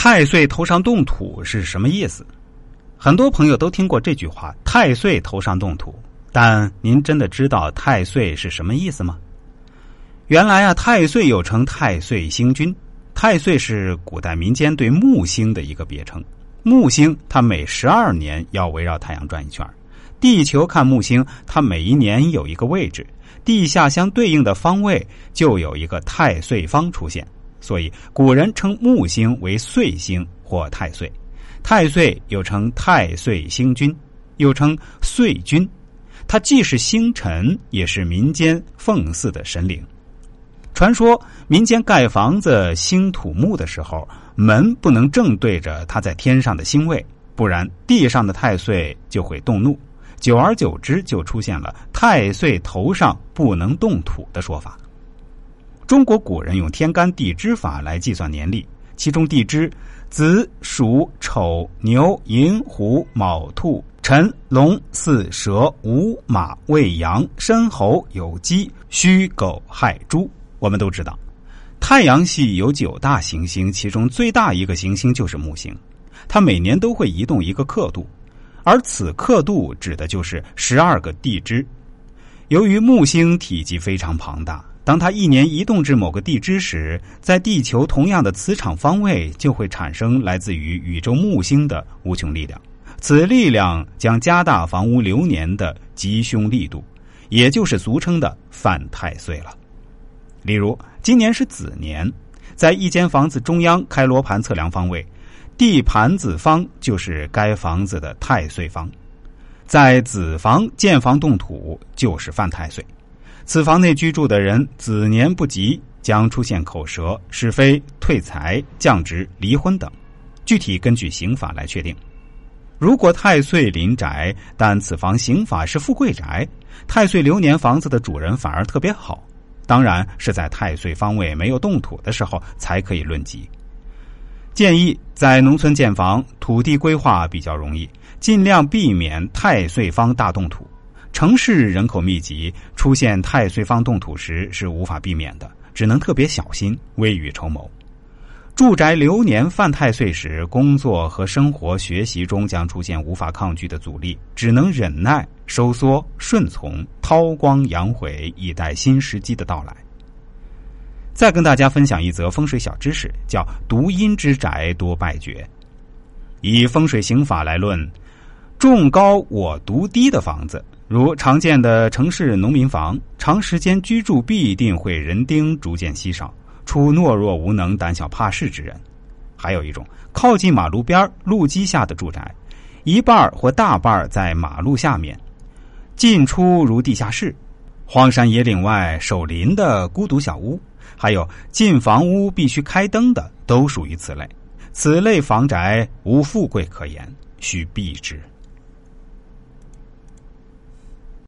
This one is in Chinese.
太岁头上动土是什么意思？很多朋友都听过这句话“太岁头上动土”，但您真的知道太岁是什么意思吗？原来啊，太岁又称太岁星君，太岁是古代民间对木星的一个别称。木星它每十二年要围绕太阳转一圈，地球看木星，它每一年有一个位置，地下相对应的方位就有一个太岁方出现。所以，古人称木星为岁星或太岁，太岁又称太岁星君，又称岁君。它既是星辰，也是民间奉祀的神灵。传说民间盖房子兴土木的时候，门不能正对着它在天上的星位，不然地上的太岁就会动怒。久而久之，就出现了“太岁头上不能动土”的说法。中国古人用天干地支法来计算年历，其中地支子、鼠、丑、牛、寅、虎、卯、兔、辰、龙、巳、蛇、午、马、未、羊、申、猴、酉、鸡、戌、狗、亥、猪。我们都知道，太阳系有九大行星，其中最大一个行星就是木星，它每年都会移动一个刻度，而此刻度指的就是十二个地支。由于木星体积非常庞大。当它一年移动至某个地支时，在地球同样的磁场方位就会产生来自于宇宙木星的无穷力量，此力量将加大房屋流年的吉凶力度，也就是俗称的犯太岁了。例如，今年是子年，在一间房子中央开罗盘测量方位，地盘子方就是该房子的太岁方，在子房建房动土就是犯太岁。此房内居住的人子年不吉，将出现口舌是非、退财、降职、离婚等，具体根据刑法来确定。如果太岁临宅，但此房刑法是富贵宅，太岁流年房子的主人反而特别好，当然是在太岁方位没有动土的时候才可以论吉。建议在农村建房，土地规划比较容易，尽量避免太岁方大动土。城市人口密集，出现太岁方动土时是无法避免的，只能特别小心，未雨绸缪。住宅流年犯太岁时，工作和生活、学习中将出现无法抗拒的阻力，只能忍耐、收缩、顺从，韬光养晦，以待新时机的到来。再跟大家分享一则风水小知识，叫“独阴之宅多败绝”。以风水刑法来论，众高我独低的房子。如常见的城市农民房，长时间居住必定会人丁逐渐稀少，出懦弱无能、胆小怕事之人。还有一种靠近马路边路基下的住宅，一半或大半在马路下面，进出如地下室，荒山野岭外守林的孤独小屋，还有进房屋必须开灯的，都属于此类。此类房宅无富贵可言，需避之。